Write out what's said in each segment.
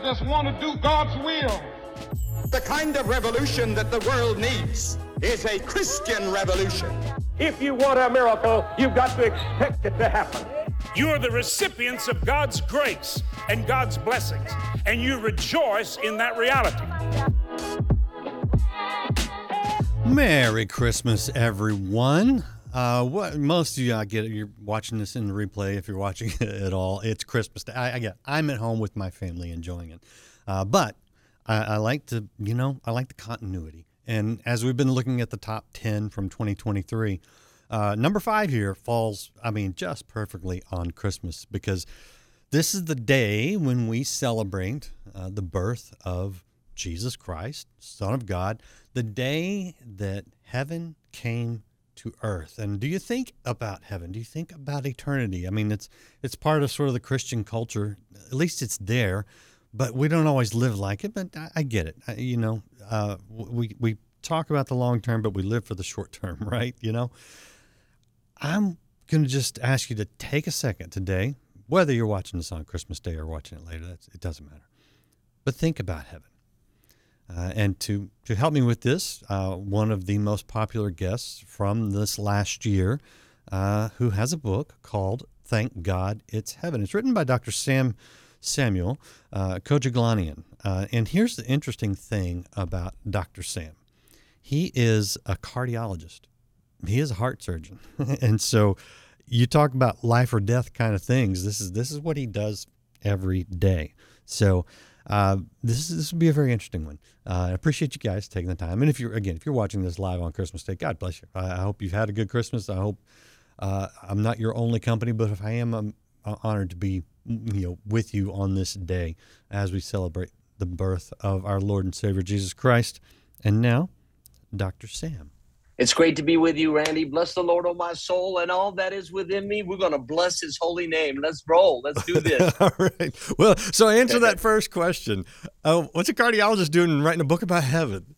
I just want to do God's will. The kind of revolution that the world needs is a Christian revolution. If you want a miracle, you've got to expect it to happen. You are the recipients of God's grace and God's blessings, and you rejoice in that reality. Merry Christmas, everyone. Uh, what most of you, I get. You're watching this in the replay. If you're watching it at all, it's Christmas Day. I, I get. I'm at home with my family enjoying it, uh, but I, I like to, you know, I like the continuity. And as we've been looking at the top ten from 2023, uh, number five here falls. I mean, just perfectly on Christmas because this is the day when we celebrate uh, the birth of Jesus Christ, Son of God, the day that heaven came to earth. And do you think about heaven? Do you think about eternity? I mean, it's it's part of sort of the Christian culture. At least it's there, but we don't always live like it. But I, I get it. I, you know, uh, we we talk about the long term, but we live for the short term, right? You know, I'm going to just ask you to take a second today, whether you're watching this on Christmas Day or watching it later. It doesn't matter. But think about heaven. Uh, and to, to help me with this, uh, one of the most popular guests from this last year, uh, who has a book called Thank God It's Heaven. It's written by Dr. Sam Samuel uh, Kojoglanian. Uh, and here's the interesting thing about Dr. Sam he is a cardiologist, he is a heart surgeon. and so you talk about life or death kind of things. This is, this is what he does every day. So, uh, this is, this will be a very interesting one. Uh, I appreciate you guys taking the time. And if you're again, if you're watching this live on Christmas Day, God bless you. I, I hope you've had a good Christmas. I hope uh, I'm not your only company, but if I am, I'm honored to be you know with you on this day as we celebrate the birth of our Lord and Savior Jesus Christ. And now, Dr. Sam. It's great to be with you, Randy. Bless the Lord, oh my soul, and all that is within me. We're going to bless his holy name. Let's roll. Let's do this. all right. Well, so answer that first question. Uh, what's a cardiologist doing writing a book about heaven?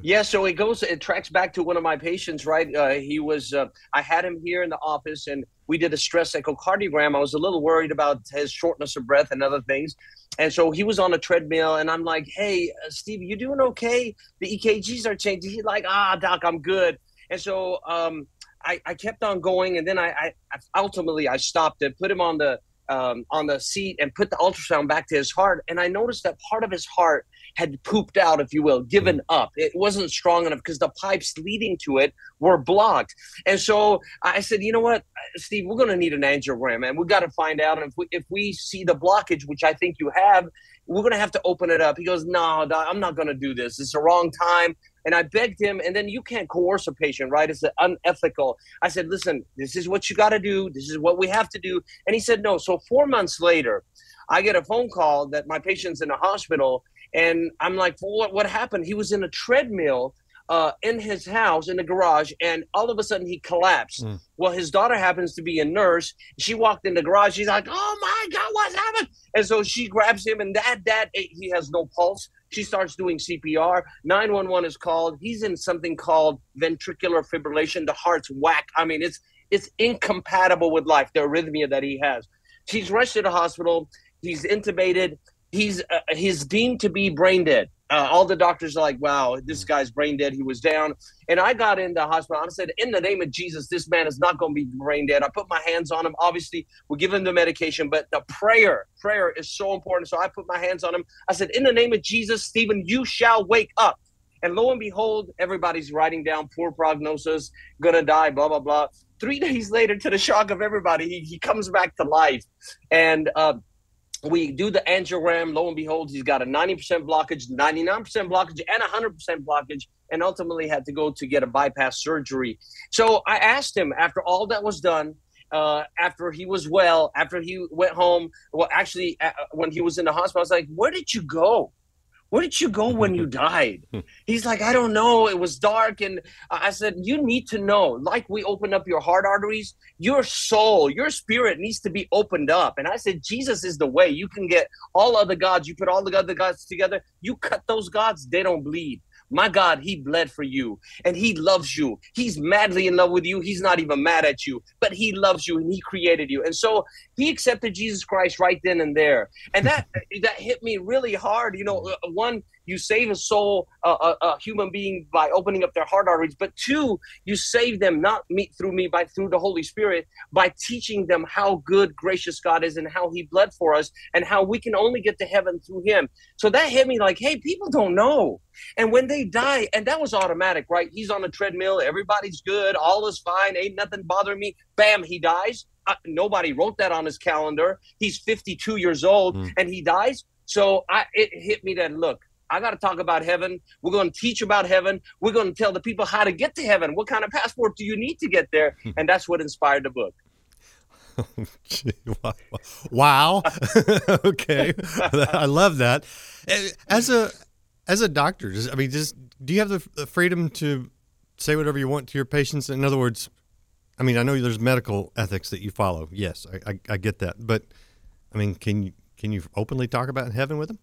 Yeah, so it goes, it tracks back to one of my patients, right? Uh, he was, uh, I had him here in the office and we did a stress echocardiogram. I was a little worried about his shortness of breath and other things. And so he was on a treadmill, and I'm like, "Hey, uh, Steve, you doing okay? The EKGs are changing." He's like, "Ah, doc, I'm good." And so um, I, I, kept on going, and then I, I, ultimately I stopped and put him on the um, on the seat and put the ultrasound back to his heart, and I noticed that part of his heart had pooped out, if you will, given mm. up. It wasn't strong enough because the pipes leading to it were blocked. And so I said, you know what, Steve, we're going to need an angiogram, and we've got to find out. And if we, if we see the blockage, which I think you have, we're going to have to open it up. He goes, no, I'm not going to do this. It's the wrong time. And I begged him, and then you can't coerce a patient, right? It's unethical. I said, listen, this is what you got to do. This is what we have to do. And he said, no. So four months later, I get a phone call that my patient's in the hospital and I'm like, well, what, what happened? He was in a treadmill uh, in his house in the garage, and all of a sudden he collapsed. Mm. Well, his daughter happens to be a nurse. She walked in the garage. She's like, "Oh my God, what's happened?" And so she grabs him, and that dad, he has no pulse. She starts doing CPR. 911 is called. He's in something called ventricular fibrillation. The heart's whack. I mean, it's it's incompatible with life. The arrhythmia that he has. She's rushed to the hospital. He's intubated he's uh, he's deemed to be brain dead. Uh, all the doctors are like, "Wow, this mm. guy's brain dead. He was down." And I got in the hospital. I said, "In the name of Jesus, this man is not going to be brain dead." I put my hands on him. Obviously, we give him the medication, but the prayer, prayer is so important. So I put my hands on him. I said, "In the name of Jesus, Stephen, you shall wake up." And lo and behold, everybody's writing down poor prognosis, gonna die, blah blah blah. Three days later, to the shock of everybody, he, he comes back to life, and. Uh, we do the angiogram. Lo and behold, he's got a 90% blockage, 99% blockage, and 100% blockage, and ultimately had to go to get a bypass surgery. So I asked him after all that was done, uh, after he was well, after he went home, well, actually, uh, when he was in the hospital, I was like, Where did you go? Where did you go when you died? He's like, I don't know. It was dark. And I said, You need to know, like we open up your heart arteries, your soul, your spirit needs to be opened up. And I said, Jesus is the way. You can get all other gods, you put all the other gods together, you cut those gods, they don't bleed. My God, He bled for you and He loves you. He's madly in love with you. He's not even mad at you, but He loves you and He created you. And so He accepted Jesus Christ right then and there. And that that hit me really hard. You know, uh, one, you save a soul, a, a, a, human being by opening up their heart arteries. But two, you save them not me through me, but through the Holy Spirit by teaching them how good, gracious God is and how He bled for us and how we can only get to heaven through Him. So that hit me like, hey, people don't know. And when they die, and that was automatic, right? He's on a treadmill, everybody's good, all is fine, ain't nothing bothering me. Bam, he dies. Uh, nobody wrote that on his calendar. He's 52 years old mm. and he dies. So I, it hit me that look, I got to talk about heaven. We're going to teach about heaven. We're going to tell the people how to get to heaven. What kind of passport do you need to get there? Hmm. And that's what inspired the book. wow. okay. I love that. As a as a doctor, I mean, just do you have the freedom to say whatever you want to your patients? In other words, I mean, I know there's medical ethics that you follow. Yes, I, I, I get that. But I mean, can you can you openly talk about heaven with them?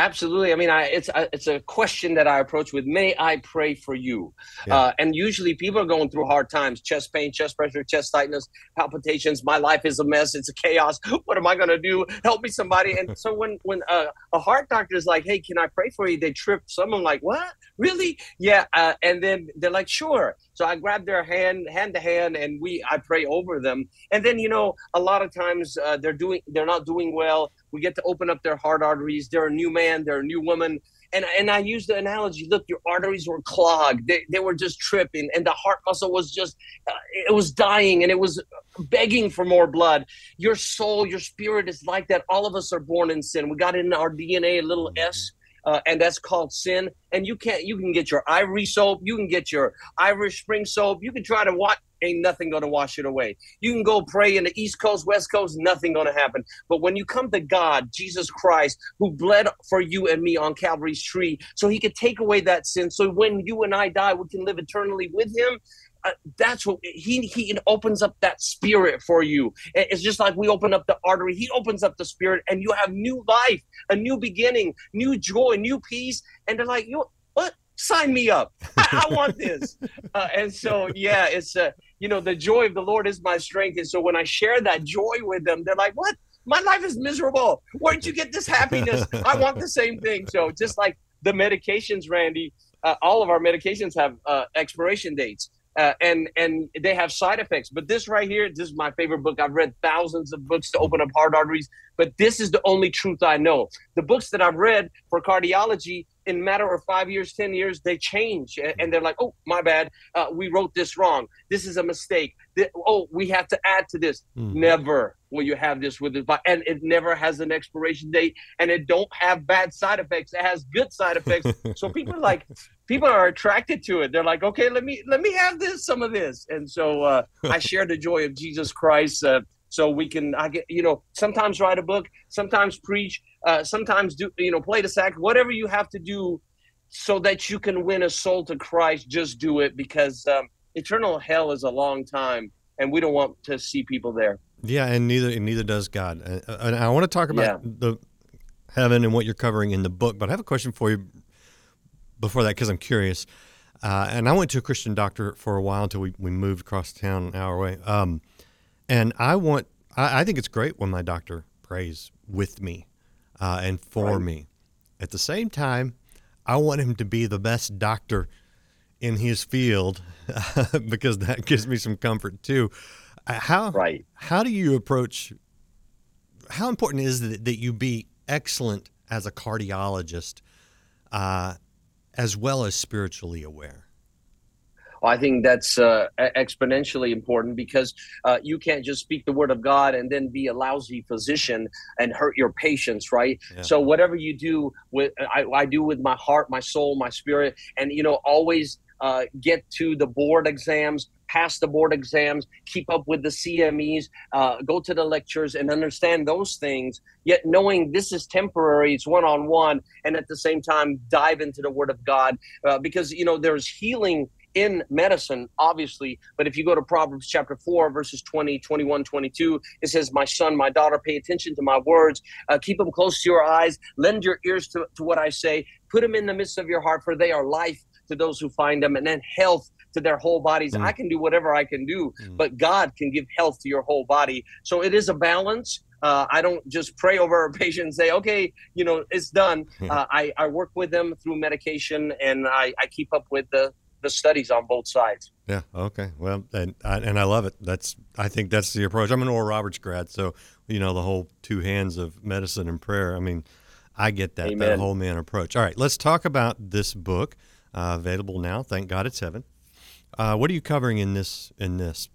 Absolutely. I mean, I, it's a, it's a question that I approach with, may I pray for you? Yeah. Uh, and usually people are going through hard times, chest pain, chest pressure, chest tightness, palpitations. My life is a mess. It's a chaos. What am I going to do? Help me somebody. And so when, when uh, a heart doctor is like, hey, can I pray for you? They trip someone like, what? Really? Yeah. Uh, and then they're like, sure. So I grab their hand, hand to hand, and we, I pray over them. And then, you know, a lot of times uh, they're doing, they're not doing well we get to open up their heart arteries. They're a new man. They're a new woman. And, and I use the analogy look, your arteries were clogged. They, they were just tripping, and the heart muscle was just, uh, it was dying and it was begging for more blood. Your soul, your spirit is like that. All of us are born in sin. We got in our DNA a little S. Uh, and that's called sin. And you can't. You can get your ivory soap. You can get your Irish Spring soap. You can try to watch ain't nothing going to wash it away. You can go pray in the East Coast, West Coast, nothing going to happen. But when you come to God, Jesus Christ, who bled for you and me on Calvary's tree, so he could take away that sin. So when you and I die, we can live eternally with him. Uh, that's what he he opens up that spirit for you. It's just like we open up the artery. He opens up the spirit, and you have new life, a new beginning, new joy, new peace. And they're like, you what? Sign me up. I, I want this. Uh, and so yeah, it's uh, you know, the joy of the Lord is my strength. And so when I share that joy with them, they're like, what? My life is miserable. Where'd you get this happiness? I want the same thing. So just like the medications, Randy, uh, all of our medications have uh, expiration dates. Uh, and and they have side effects. But this right here, this is my favorite book. I've read thousands of books to open up heart arteries, but this is the only truth I know. The books that I've read for cardiology, in matter of five years, ten years, they change, and they're like, "Oh, my bad, uh, we wrote this wrong. This is a mistake. oh, we have to add to this." Mm. Never will you have this with it, and it never has an expiration date, and it don't have bad side effects. It has good side effects. so people are like, people are attracted to it. They're like, "Okay, let me let me have this, some of this," and so uh, I share the joy of Jesus Christ. Uh, so we can i get you know sometimes write a book sometimes preach uh, sometimes do you know play the sack whatever you have to do so that you can win a soul to christ just do it because um, eternal hell is a long time and we don't want to see people there yeah and neither and neither does god and i want to talk about yeah. the heaven and what you're covering in the book but i have a question for you before that because i'm curious uh, and i went to a christian doctor for a while until we, we moved across town an hour away um, and I want, I, I think it's great when my doctor prays with me uh, and for right. me. At the same time, I want him to be the best doctor in his field because that gives me some comfort too. Uh, how right? How do you approach? How important is it that you be excellent as a cardiologist, uh, as well as spiritually aware? I think that's uh, exponentially important because uh, you can't just speak the word of God and then be a lousy physician and hurt your patients, right? Yeah. So whatever you do with, I, I, do with my heart, my soul, my spirit, and you know, always uh, get to the board exams, pass the board exams, keep up with the CMEs, uh, go to the lectures, and understand those things. Yet knowing this is temporary, it's one on one, and at the same time dive into the Word of God uh, because you know there's healing in medicine, obviously. But if you go to Proverbs chapter 4, verses 20, 21, 22, it says, My son, my daughter, pay attention to my words, uh, keep them close to your eyes, lend your ears to, to what I say, put them in the midst of your heart, for they are life to those who find them, and then health to their whole bodies. Mm. I can do whatever I can do, Mm. but God can give health to your whole body. So it is a balance. Uh, I don't just pray over a patient and say, okay, you know, it's done. Uh, I, I work with them through medication and I, I keep up with the, the studies on both sides. Yeah. Okay. Well, and I, and I love it. That's I think that's the approach. I'm an Oral Roberts grad, so you know the whole two hands of medicine and prayer. I mean, I get that that whole man approach. All right, let's talk about this book uh, available now. Thank God it's heaven. Uh, what are you covering in this in this?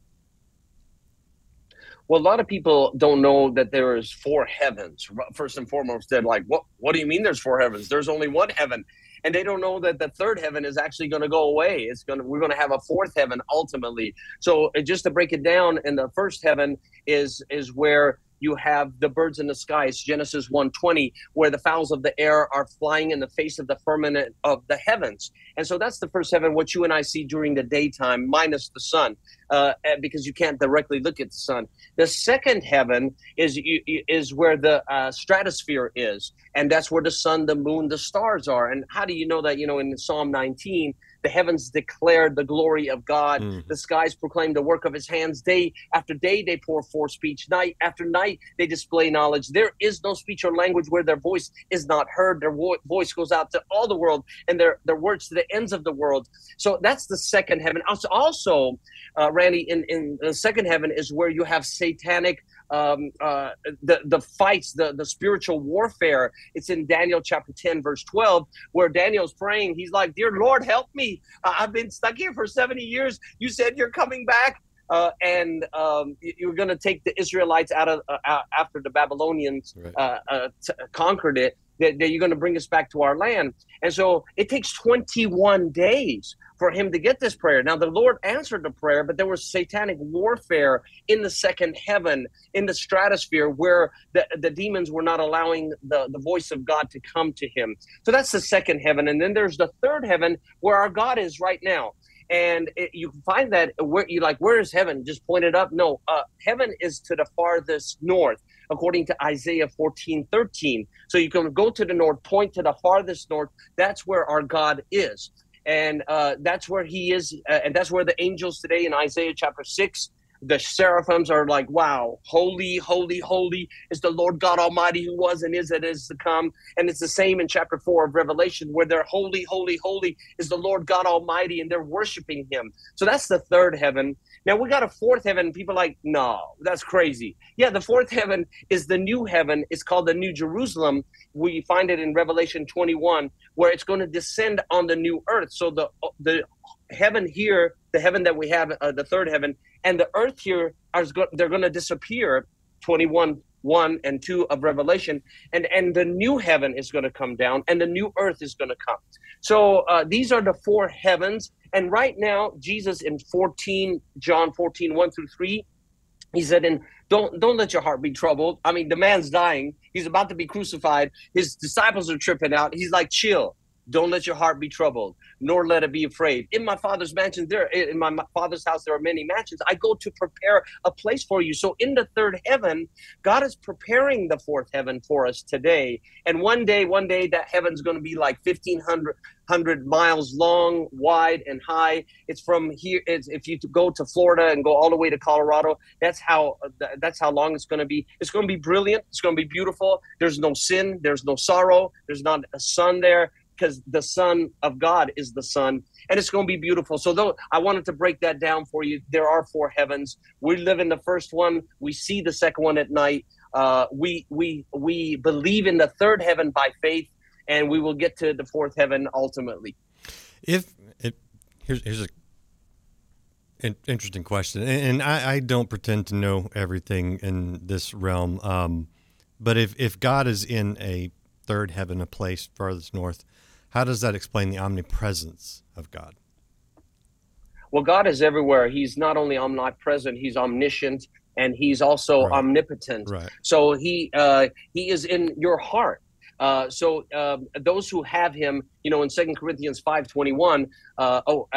Well, a lot of people don't know that there is four heavens. First and foremost, they're like, "What? What do you mean? There's four heavens? There's only one heaven." And they don't know that the third heaven is actually going to go away. It's going to we're going to have a fourth heaven ultimately. So just to break it down, in the first heaven is is where you have the birds in the skies genesis 120 where the fowls of the air are flying in the face of the firmament of the heavens. And so that's the first heaven what you and i see during the daytime minus the sun uh, because you can't directly look at the sun. The second heaven is is where the uh, stratosphere is and that's where the sun the moon the stars are. And how do you know that? You know in psalm 19 the heavens declare the glory of god. Mhm. the skies proclaim the work of his hands. Day after day they pour forth speech. Night after night they display knowledge. There is no speech or language where their voice is not heard. Their vo- voice goes out to all the world and their their words to the ends of the world. So that's the second heaven. Also also uh, randy in in the second heaven is where you have satanic um, uh, the the fights, the the spiritual warfare. It's in Daniel chapter ten, verse twelve, where Daniel's praying. He's like, "Dear Lord, help me! I've been stuck here for seventy years. You said you're coming back." Uh, and um, you- you're going to take the Israelites out of uh, after the Babylonians Right. uh, uh, t- conquered it. That, that you're going to bring us back to our land, and so it takes 21 days for him to get this prayer. Now the Lord answered the prayer, but there was satanic warfare in the second heaven, in the stratosphere, where the, the demons were not allowing the, the voice of God to come to him. So that's the second heaven. And then there's the third heaven where our God is right now. And it, you find that where you like, where is heaven? Just point it up. No, uh, heaven is to the farthest north, according to Isaiah 14, 13. So you can go to the north, point to the farthest north. That's where our God is and uh, that's where he is uh, and that's where the angels today in isaiah chapter 6 the seraphims are like wow holy holy holy is the lord god almighty who was and is and is to come. And it's the same in chapter 4 of revelation where they're holy holy holy is the lord god almighty and they're worshiping him. So that's the third heaven. Now we got a fourth heaven. People like no that's crazy. Yeah the fourth heaven is the new heaven. It's called the new jerusalem. We find it in revelation 21 where it's going to descend on the new earth. So the the heaven here, the heaven that we have, uh, the third heaven, and the earth here are they're going to disappear. Twenty one. One and two of Revelation, and and the new heaven is going to come down, and the new earth is going to come. So uh, these are the four heavens, and right now Jesus in fourteen John 14, 1 through three, he said, "And don't don't let your heart be troubled." I mean, the man's dying; he's about to be crucified. His disciples are tripping out. He's like, "Chill." Don't let your heart be troubled, nor let it be afraid. In my father's mansion, there in my father's house, there are many mansions. I go to prepare a place for you. So in the third heaven, God is preparing the fourth heaven for us today. And one day, one day, that heaven's going to be like fifteen hundred hundred miles long, wide, and high. It's from here. It's, if you go to Florida and go all the way to Colorado, that's how that's how long it's going to be. It's going to be brilliant. It's going to be beautiful. There's no sin. There's no sorrow. There's not a sun there because the Son of God is the Son, and it's going to be beautiful. So, though I wanted to break that down for you, there are four heavens. We live in the first one. We see the second one at night. Uh, we we we believe in the third heaven by faith, and we will get to the fourth heaven ultimately. If it here's here's a an interesting question, and, and I, I don't pretend to know everything in this realm. Um, but if if God is in a third heaven, a place farthest north, how does that explain the omnipresence of God? Well, God is everywhere. He's not only omnipresent; He's omniscient, and He's also Right. omnipotent. Right. So He uh, He is in your heart. Uh, so um, those who have him, you know, in Second Corinthians five twenty one. Uh, oh,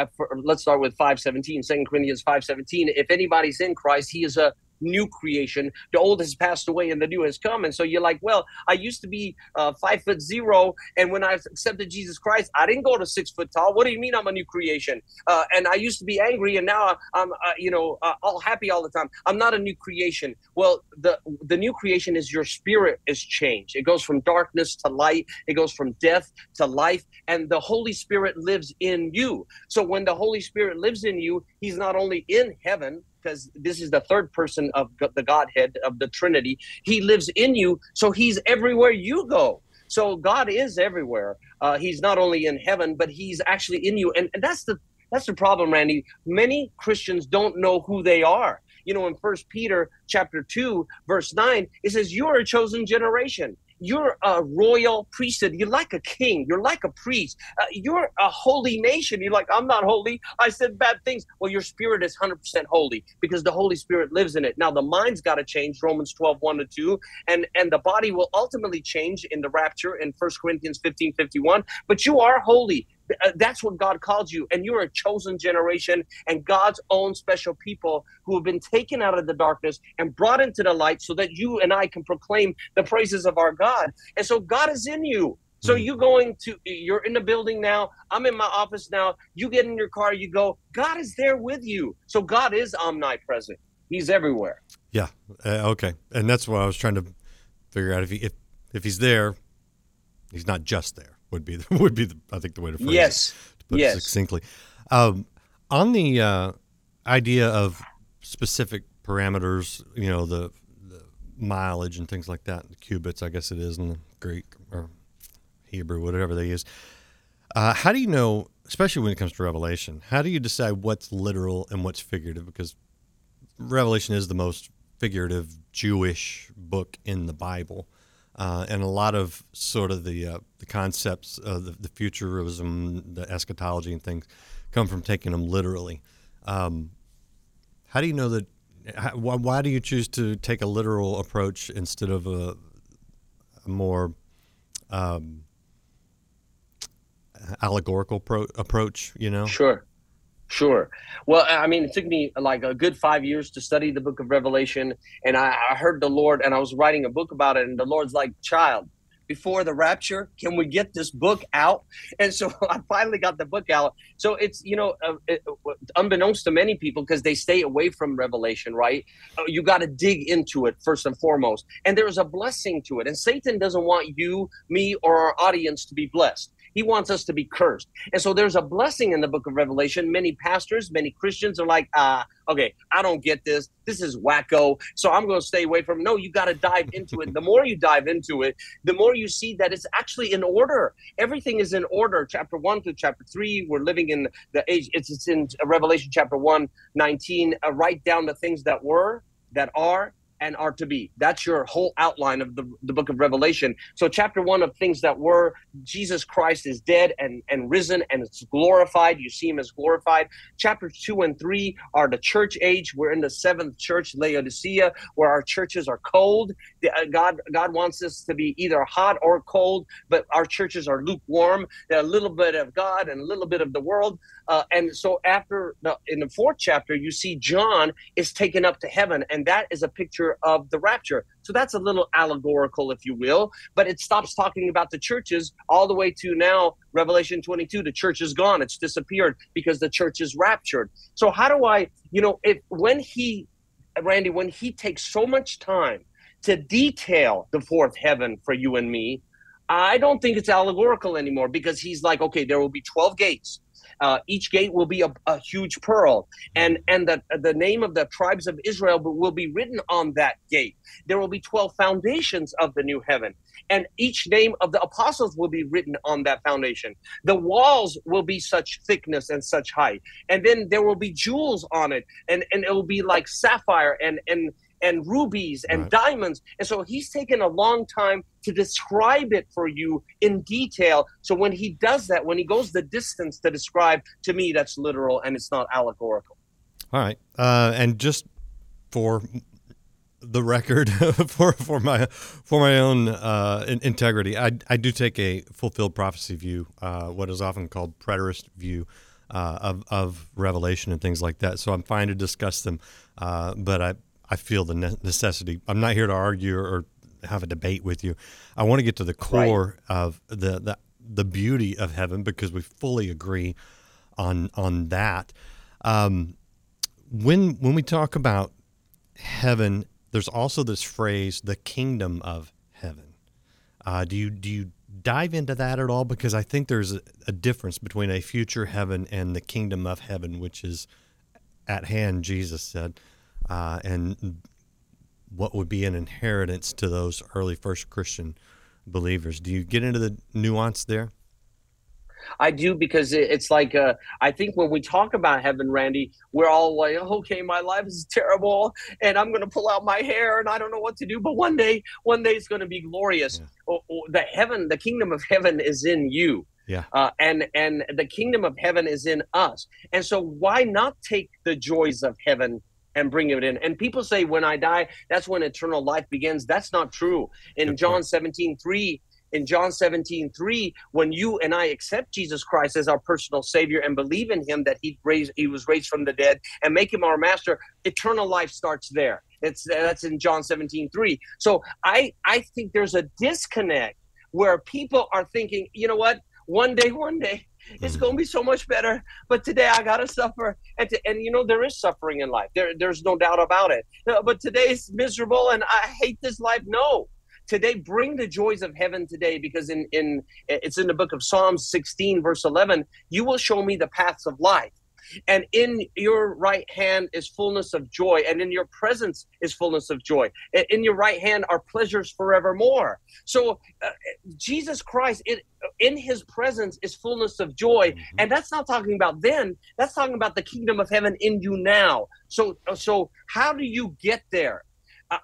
let's start with five seventeen. Second Corinthians five seventeen. If anybody's in Christ, he is a new creation. The old has passed away and the new has come. And so you're like, well, I used to be uh, five foot zero, and when I accepted Jesus Christ, I didn't go to six foot tall. What do you mean I'm a new creation? Uh, and I used to be angry, and now I'm, uh, you know, uh, all happy all the time. I'm not a new creation. Well, the the new creation is your spirit is changed. It goes from darkness to light. It goes from death to life, and the Holy Spirit lives in you. So when the Holy Spirit lives in you, He's not only in heaven, because this is the third person of the Godhead of the Trinity. He lives in you, so He's everywhere you go. So God is everywhere. Uh, he's not only in heaven, but He's actually in you, and, and that's the that's the problem, Randy. Many Christians don't know who they are. You know, in First Peter chapter two, verse nine, it says, "You are a chosen generation." You're a royal priesthood. You're like a king. You're like a priest. Uh, you're a holy nation. You're like, I'm not holy. I said bad things. Well, your spirit is 100% holy because the Holy Spirit lives in it. Now, the mind's got to change, Romans 12, 1 to 2. And, and the body will ultimately change in the rapture in 1 Corinthians 15, 51. But you are holy. Uh, that's what God calls you. And you're a chosen generation and God's own special people who have been taken out of the darkness and brought into the light so that you and I can proclaim the praises of our God. And so God is in you. So hmm. you going to you're in the building now. I'm in my office now. You get in your car, you go. God is there with you. So God is omnipresent. He's everywhere. Yeah. Uh, okay. And that's what I was trying to figure out if he if if he's there, he's not just there would be the, would be the, I think the way to phrase yes. it. To put yes. it succinctly. Um, on the uh, idea of specific parameters, you know, the, the, mileage and things like that, the cubits, I guess it is in the Greek or Hebrew, whatever they use. Uh, how do you know, especially when it comes to Revelation, how do you decide what's literal and what's figurative? Because Revelation is the most figurative Jewish book in the Bible uh, and a lot of sort of the uh, the concepts of the, the, futurism, the eschatology, and things come from taking them literally. Um, how do you know that? How, why, why, do you choose to take a literal approach instead of a, a more um, allegorical pro- approach? You know, sure. Sure. Well, I mean, it took me like a good five years to study the book of Revelation. And I, I, heard the Lord, and I was writing a book about it. And the Lord's like, Child, before the rapture, can we get this book out? And so I finally got the book out. So it's, you know, uh, it, unbeknownst to many people, because they stay away from Revelation, right? Uh, you got to dig into it first and foremost. And there's a blessing to it. And Satan doesn't want you, me, or our audience to be blessed. He wants us to be cursed. And so there's a blessing in the book of Revelation. Many pastors, many Christians are like, ah, okay, I don't get this. This is wacko. So I'm going to stay away from it. No, you got to dive into it. The more you dive into it, the more you see that it's actually in order. Everything is in order. Chapter one to chapter three, we're living in the age, it's, it's in Revelation chapter 1, 19. Uh, write down the things that were, that are, and are to be. That's your whole outline of the, the book of Revelation. So, chapter one of things that were Jesus Christ is dead and, and risen and it's glorified. You see him as glorified. Chapter two and three are the church age. We're in the seventh church, Laodicea, where our churches are cold. Uh, God, God wants us to be either hot or cold, but our churches are lukewarm. They're a little bit of God and a little bit of the world. Uh, and so, after the, in the fourth chapter, you see John is taken up to heaven, and that is a picture picture of the rapture. So that's a little allegorical, if you will, but it stops talking about the churches all the way to now, Revelation 22. The church is gone, it's disappeared because the church is raptured. So, how do I, you know, if when he, Randy, when he takes so much time to detail the fourth heaven for you and me, I don't think it's allegorical anymore because he's like, okay, there will be 12 gates. Uh, each gate will be a, a, huge pearl, and and the the name of the tribes of Israel will be written on that gate. There will be twelve foundations of the new heaven, and each name of the apostles will be written on that foundation. The walls will be such thickness and such height, and then there will be jewels on it, and and it will be like sapphire and and and rubies and right. diamonds. And so he's taken a long time to describe it for you in detail. So when he does that, when he goes the distance to describe, to me, that's literal and it's not allegorical. All right. Uh, and just for the record for for my for my own uh, integrity. I, I do take a fulfilled prophecy view, uh, what is often called preterist view uh, of of Revelation and things like that. So I'm fine to discuss them, uh, but I I feel the necessity. I'm not here to argue or have a debate with you. I want to get to the core right. of the, the the beauty of heaven because we fully agree on on that. Um, when when we talk about heaven, there's also this phrase, the kingdom of heaven. Uh, do you do you dive into that at all? Because I think there's a, a, difference between a future heaven and the kingdom of heaven, which is at hand. Jesus said, uh, and what would be an inheritance to those early first Christian believers. Do you get into the nuance there? I do because it's like uh, I think when we talk about heaven, Randy, we're all like, okay, my life is terrible, and I'm going to pull out my hair, and I don't know what to do. But one day, one day it's going to be glorious. Yeah. Oh, oh, the heaven, the kingdom of heaven is in you. Yeah. Uh, and and the kingdom of heaven is in us. And so why not take the joys of heaven and bring it in. And people say, when I die, that's when eternal life begins. That's not true. In John point. 17, 3, in John 17, 3, when you and I accept Jesus Christ as our personal Savior and believe in Him that He raised, He was raised from the dead, and make Him our Master, eternal life starts there. It's that's in John 17, 3. So I I think there's a disconnect where people are thinking, you know what, one day, one day, it's mm-hmm. going to be so much better. But today I got to suffer. And, to, and you know, there is suffering in life. There, there's no doubt about it. But today's miserable and I hate this life. No, today bring the joys of heaven today because in in it's in the book of psalms 16 verse 11 you will show me the paths of life and in your right hand is fullness of joy and in your presence is fullness of joy in your right hand are pleasures forevermore so uh, jesus christ it, in his presence is fullness of joy mm-hmm. and that's not talking about then that's talking about the kingdom of heaven in you now so so how do you get there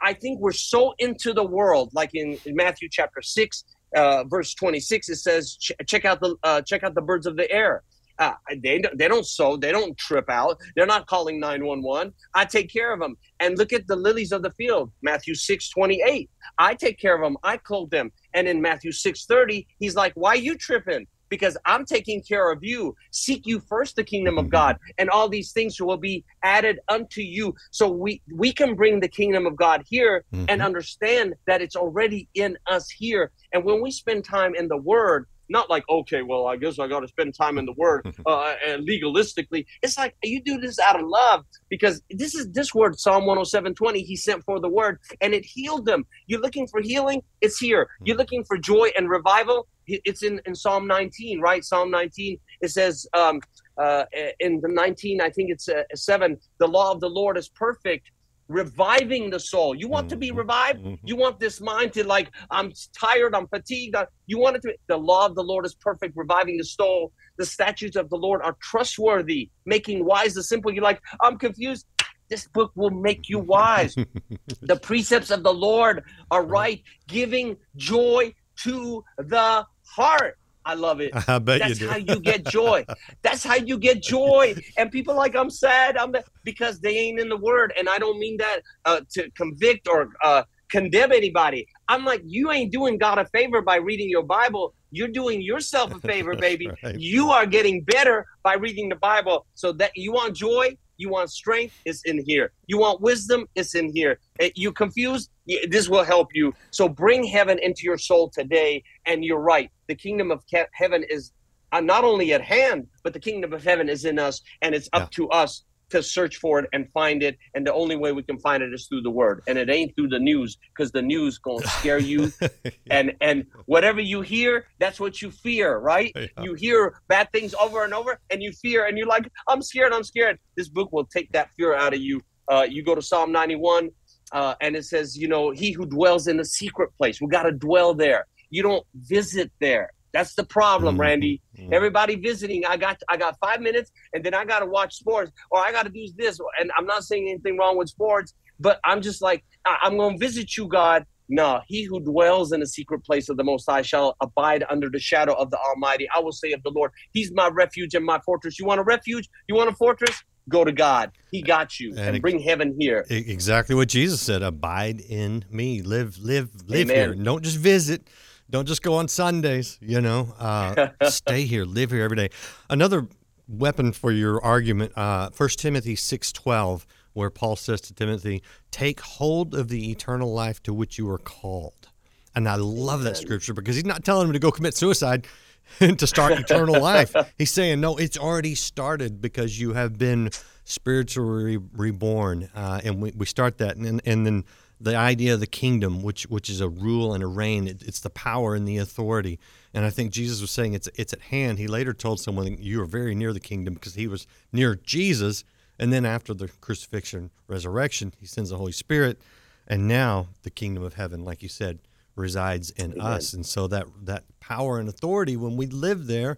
I think we're so into the world, like in, in Matthew chapter six, uh, verse twenty six. It says, ch- "Check out the uh, check out the birds of the air." Uh, they they don't sow, they don't trip out. They're not calling nine one one. I take care of them. And look at the lilies of the field, Matthew six twenty eight. I take care of them. I clothe them. And in Matthew six thirty, he's like, "Why you tripping? because I'm taking care of you. Seek you first the kingdom of God, and all these things will be added unto you. So we we can bring the kingdom of God here mm-hmm. and understand that it's already in us here. And when we spend time in the Word, not like okay well i guess i got to spend time in the word uh, and legalistically. It's like you do this out of love because this is this word psalm 107 20 he sent for the word and it healed them. You're looking for healing? It's here. You're looking for joy and revival? It's in, in Psalm 19, right? Psalm 19, it says um, uh, in the 19, I think it's uh, 7, the law of the Lord is perfect, reviving the soul. You want to be mm-hmm. revived? Mm-hmm. You want this mind to like, I'm tired, I'm fatigued. You want it to, the law of the Lord is perfect, reviving the soul. The statutes of the Lord are trustworthy, making wise the simple. You're like, I'm confused this book will make you wise. the precepts of the Lord are right, giving joy to the heart. I love it. I bet That's you do. how you get joy. That's how you get joy. And people like I'm sad. I'm because they ain't in the word. And I don't mean that uh, to convict or uh, condemn anybody. I'm like you ain't doing God a favor by reading your Bible. You're doing yourself a favor, baby. right. You are getting better by reading the Bible. So that you want joy, you want strength, it's in here. You want wisdom, it's in here. Eh, you confused, this will help you. So bring heaven into your soul today. And you're right. The kingdom of heaven is uh, not only at hand, but the kingdom of heaven is in us. And it's up yeah. to us to search for it and find it. And the only way we can find it is through the word. And it ain't through the news because the news gonna scare you. yeah. And and whatever you hear, that's what you fear, right? Yeah. You hear bad things over and over and you fear and you're like, I'm scared, I'm scared. This book will take that fear out of you. Uh, you go to Psalm 91, uh, and it says, you know, he who dwells in the secret place, we got to dwell there. You don't visit there. That's the problem, mm-hmm. Randy. Mm-hmm. Everybody visiting, I got I got five minutes, and then I got to watch sports, or I got to do this. And I'm not saying anything wrong with sports, but I'm just like I- I'm going to visit you, God. No, he who dwells in the secret place of the Most High shall abide under the shadow of the Almighty. I will say of the Lord, He's my refuge and my fortress. You want a refuge? You want a fortress? go to God. He got you, and, and bring heaven here. Exactly what Jesus said: "Abide in me. Live, live, live Amen. here. Don't just visit. Don't just go on Sundays. You know, uh, stay here. Live here every day." Another weapon for your argument: uh, First Timothy six twelve. where Paul says to Timothy, "Take hold of the eternal life to which you are called." And I love that scripture because he's not telling him to go commit suicide to start eternal life. He's saying, no, it's already started because you have been spiritually reborn. Uh, and we, we start that. And, and then the idea of the kingdom, which which is a rule and a reign, it, it's the power and the authority. And I think Jesus was saying it's it's at hand. He later told someone, "You are very near the kingdom," because he was near Jesus. And then after the crucifixion, resurrection, he sends the Holy Spirit, and now the kingdom of heaven, like you said, resides in Amen. us. And so that that power and authority, when we live there,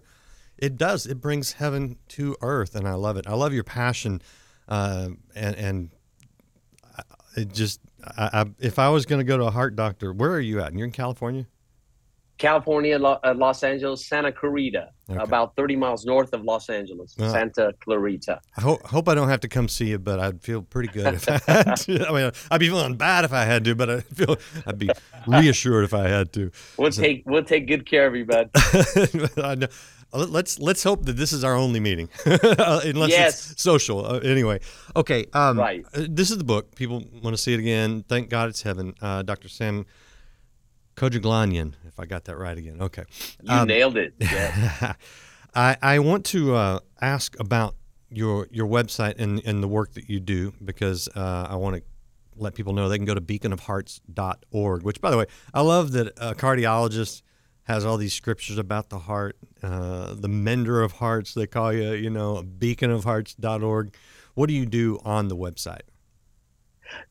it does. It brings heaven to earth, and I love it. I love your passion, uh, and and it just. I, I, if I was going to go to a heart doctor, where are you at? And you're in California. California, uh, Los Angeles, Santa Clarita, okay. about 30 miles north of Los Angeles, well, Santa Clarita. I hope, hope I don't have to come see you, but I'd feel pretty good if I had to. I mean, I'd be feeling bad if I had to, but I feel I'd be reassured if I had to. We'll so, take we'll take good care of you, bud. let's let's hope that this is our only meeting, unless yes. it's social. Uh, anyway, okay. Um, right. Uh, this is the book. People want to see it again. Thank God it's heaven. Uh, Dr. Sam Kojoglanian, if I got that right again. Okay. You um, nailed it. Yes. I, I want to uh, ask about your your website and, and the work that you do because uh, I want to let people know they can go to beaconofhearts.org, which, by the way, I love that a cardiologist has all these scriptures about the heart, uh, the mender of hearts, they call you, you know, beaconofhearts.org. What do you do on the website?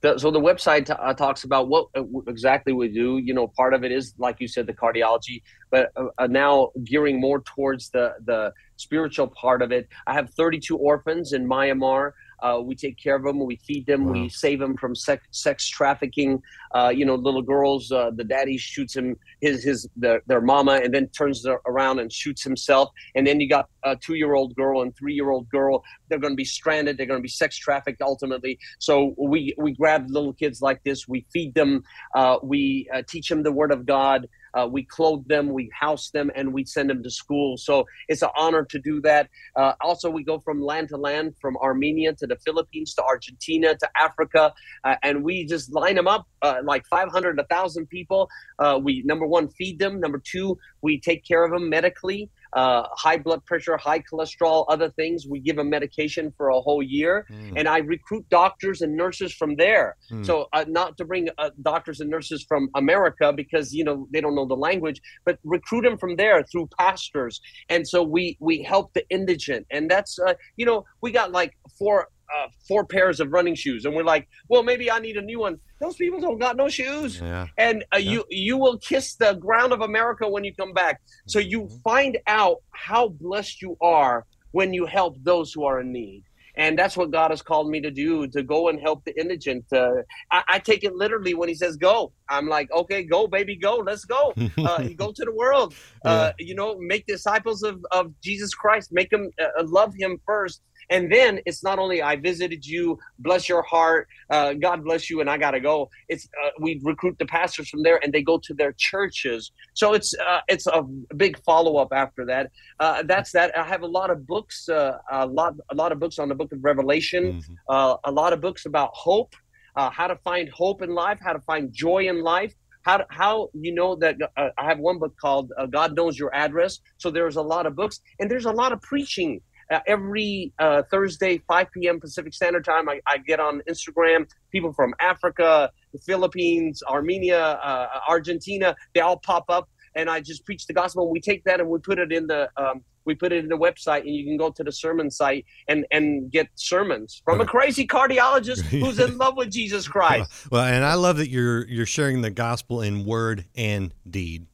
The, so the website t- uh, talks about what uh, exactly we do. You know, part of it is like you said, the cardiology, but uh, uh now gearing more towards the the spiritual part of it. I have 32 orphans in Myanmar. Uh, we take care of them. We feed them. Wow. We save them from sex, sex trafficking. Uh, you know, little girls. Uh, the daddy shoots him his his their, their mama, and then turns around and shoots himself. And then you got a two year old girl and three year old girl. They're going to be stranded. They're going to be sex trafficked ultimately. So we we grab little kids like this. We feed them. Uh, we uh, teach them the word of God. Uh, we clothe them, we house them, and we send them to school. So it's an honor to do that. Uh, also, we go from land to land, from Armenia to the Philippines to Argentina to Africa, uh, and we just line them up uh, like 500, 1,000 people. Uh, we, number one, feed them. Number two, we take care of them medically uh, high blood pressure, high cholesterol, other things. We give them medication for a whole year, mm. and I recruit doctors and nurses from there. Mm. So uh, not to bring uh, doctors and nurses from America because you know they don't know the language, but recruit them from there through pastors. And so we we help the indigent, and that's uh, you know we got like four uh, four pairs of running shoes, and we're like, well, maybe I need a new one. Those people don't got no shoes, yeah. and uh, yeah. you you will kiss the ground of America when you come back. So you mm-hmm. find out how blessed you are when you help those who are in need. And that's what God has called me to do to go and help the indigent. Uh, I, I, take it literally when He says go. I'm like, okay, go, baby, go. Let's go. Uh, go to the world. Uh, you know, make disciples of, of Jesus Christ. Make them uh, love Him first and then it's not only I visited you, bless your heart, uh, God bless you, and I gotta go. It's uh, we recruit the pastors from there, and they go to their churches. So it's uh, it's a big follow up after that. Uh, that's that. I have a lot of books, uh, a lot a lot of books on the Book of Revelation, mm-hmm. Uh, a lot of books about hope, how to find hope in life, how to find joy in life how, how you know that uh, I have one book called uh, God Knows Your Address. So there's a lot of books and there's a lot of preaching uh, every uh, Thursday, 5 p.m. Pacific Standard Time, I, I, get on Instagram. People from Africa, the Philippines, Armenia, uh, Argentina, they all pop up, and I just preach the gospel. We take that and we put it in the um, we put it in the website, and you can go to the sermon site and and get sermons from a crazy cardiologist who's in love with Jesus Christ. Well, and I love that you're you're sharing the gospel in word and deed.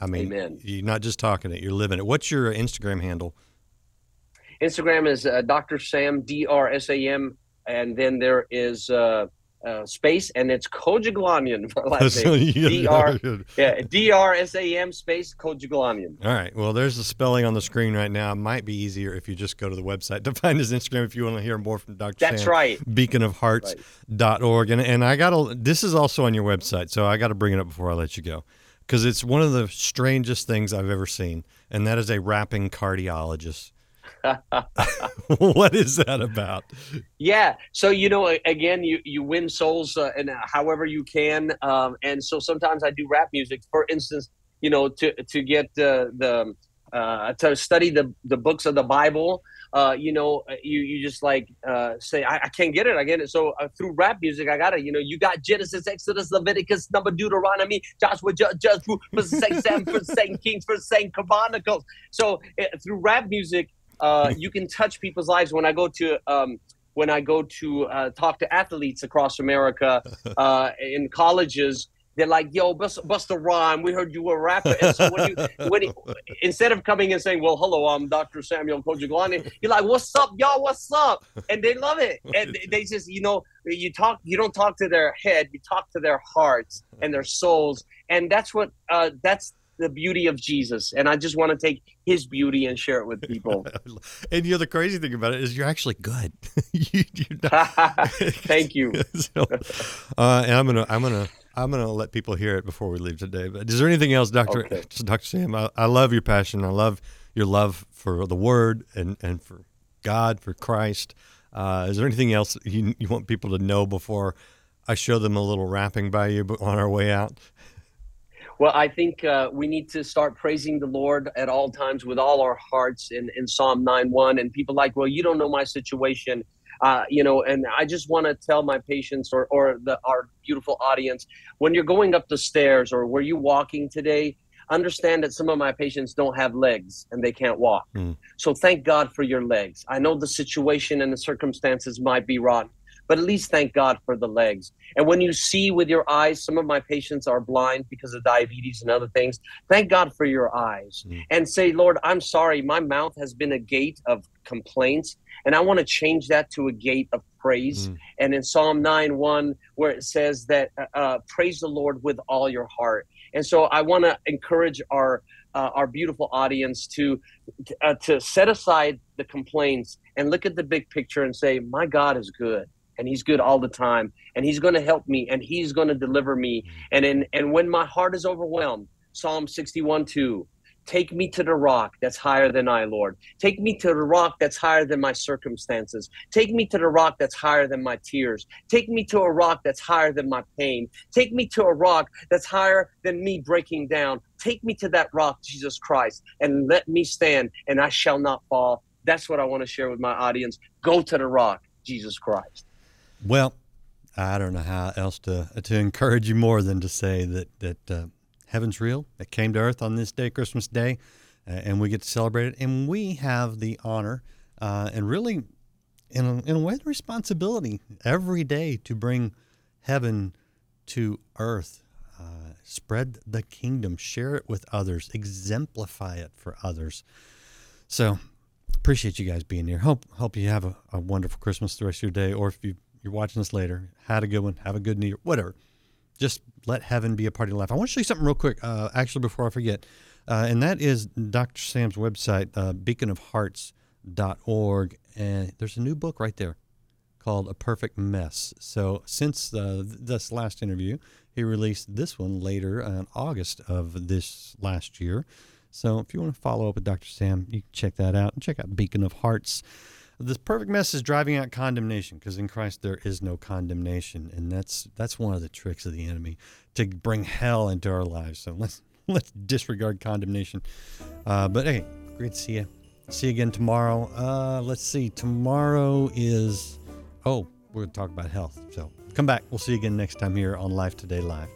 I mean, Amen. you're not just talking it; you're living it. What's your Instagram handle? Instagram is uh, Dr. Sam D R S A M, and then there is uh, uh, space, and it's Kojoglanian. Last name. D R yeah D R S A M space Kojoglanian. All right. Well, there's the spelling on the screen right now. It might be easier if you just go to the website to find his Instagram if you want to hear more from Dr. That's Sam. right. Beaconofhearts.org. And and I got to this is also on your website, so I got to bring it up before I let you go. Because it's one of the strangest things I've ever seen, and that is a rapping cardiologist what is that about? Yeah. So you know, again, you you win souls uh, and however you can, um, and so sometimes I do rap music. For instance, you know, to to get uh, the uh, to study the the books of the Bible. Uh, you know, you you just like uh, say, I, I, can't get it. I get it. So uh, through rap music, I got it. You know, you got Genesis, Exodus, Leviticus, Number, Deuteronomy, Joshua, Judge, Judge, First, Second, Sam, First, Second Kings, First, Second Chronicles. So uh, through rap music, uh, you can touch people's lives. When I go to um, when I go to uh, talk to athletes across America uh, in colleges, they're like, "Yo, bust, bust a rhyme. We heard you were a rapper." And so when you, when he, instead of coming and saying, "Well, hello, I'm Dr. Samuel Kojoglanian," you're like, "What's up, y'all? What's up?" And they love it. And they just, you know, you talk. You don't talk to their head. You talk to their hearts and their souls. And that's what. Uh, that's the beauty of Jesus. And I just want to take his beauty and share it with people. and you know, the crazy thing about it is you're actually good. you, Thank you. so, uh, and I'm gonna, I'm gonna, I'm gonna let people hear it before we leave today. But is there anything else, Doctor, okay. Doctor Sam? I, I love your passion. I love your love for the Word and and for God, for Christ. Uh, is there anything else you, you want people to know before I show them a little rapping by you on our way out? Well, I think uh, we need to start praising the Lord at all times with all our hearts in, in Psalm 9 1. And people like, well, you don't know my situation. Uh, you know, and I just want to tell my patients or, or the, our beautiful audience when you're going up the stairs or were you walking today, understand that some of my patients don't have legs and they can't walk. Mm. So thank God for your legs. I know the situation and the circumstances might be rotten, but at least thank God for the legs. And when you see with your eyes, some of my patients are blind because of diabetes and other things. Thank God for your eyes mm. and say, Lord, I'm sorry. My mouth has been a gate of complaints, and I want to change that to a gate of praise. Mm. And in Psalm 9 1, where it says that, uh, uh praise the Lord with all your heart. And so I want to encourage our uh, our beautiful audience to uh, to set aside the complaints and look at the big picture and say, "My God is good." And he's good all the time and he's going to help me and he's going to deliver me. And in, and when my heart is overwhelmed psalm 61 2 take me to the rock that's higher than i lord. Take me to the rock that's higher than my circumstances. Take me to the rock that's higher than my tears. Take me to a rock that's higher than my pain. Take me to a rock that's higher than me breaking down. Take me to that rock jesus christ and let me stand and i shall not fall. That's what i want to share with my audience. Go to the rock jesus christ well, I don't know how else to to encourage you more than to say that that uh, heaven's real. It came to earth on this day, Christmas Day, uh, and we get to celebrate it. And we have the honor uh, and really, in a, in a way, the responsibility every day to bring heaven to earth. Uh, spread the kingdom, share it with others, exemplify it for others. So appreciate you guys being here. Hope hope you have a, a wonderful Christmas the rest of your day, or if you you're watching this later, had a good one, have a good New Year, whatever. Just let heaven be a part of your life. I want to show you something real quick, uh, actually, before I forget, uh, and that is Dr. Sam's website, uh, beaconofhearts.org, and there's a new book right there called A Perfect Mess. So since uh, this last interview, he released this one later in August of this last year. So if you want to follow up with Dr. Sam, you can check that out and check out Beacon of Hearts. This perfect mess is driving out condemnation because in Christ there is no condemnation, and that's that's one of the tricks of the enemy to bring hell into our lives. So let's let's disregard condemnation. Uh, but hey, great to see you. See you again tomorrow. Uh, let's see. Tomorrow is oh, we're gonna talk about health. So come back. We'll see you again next time here on Life Today Live.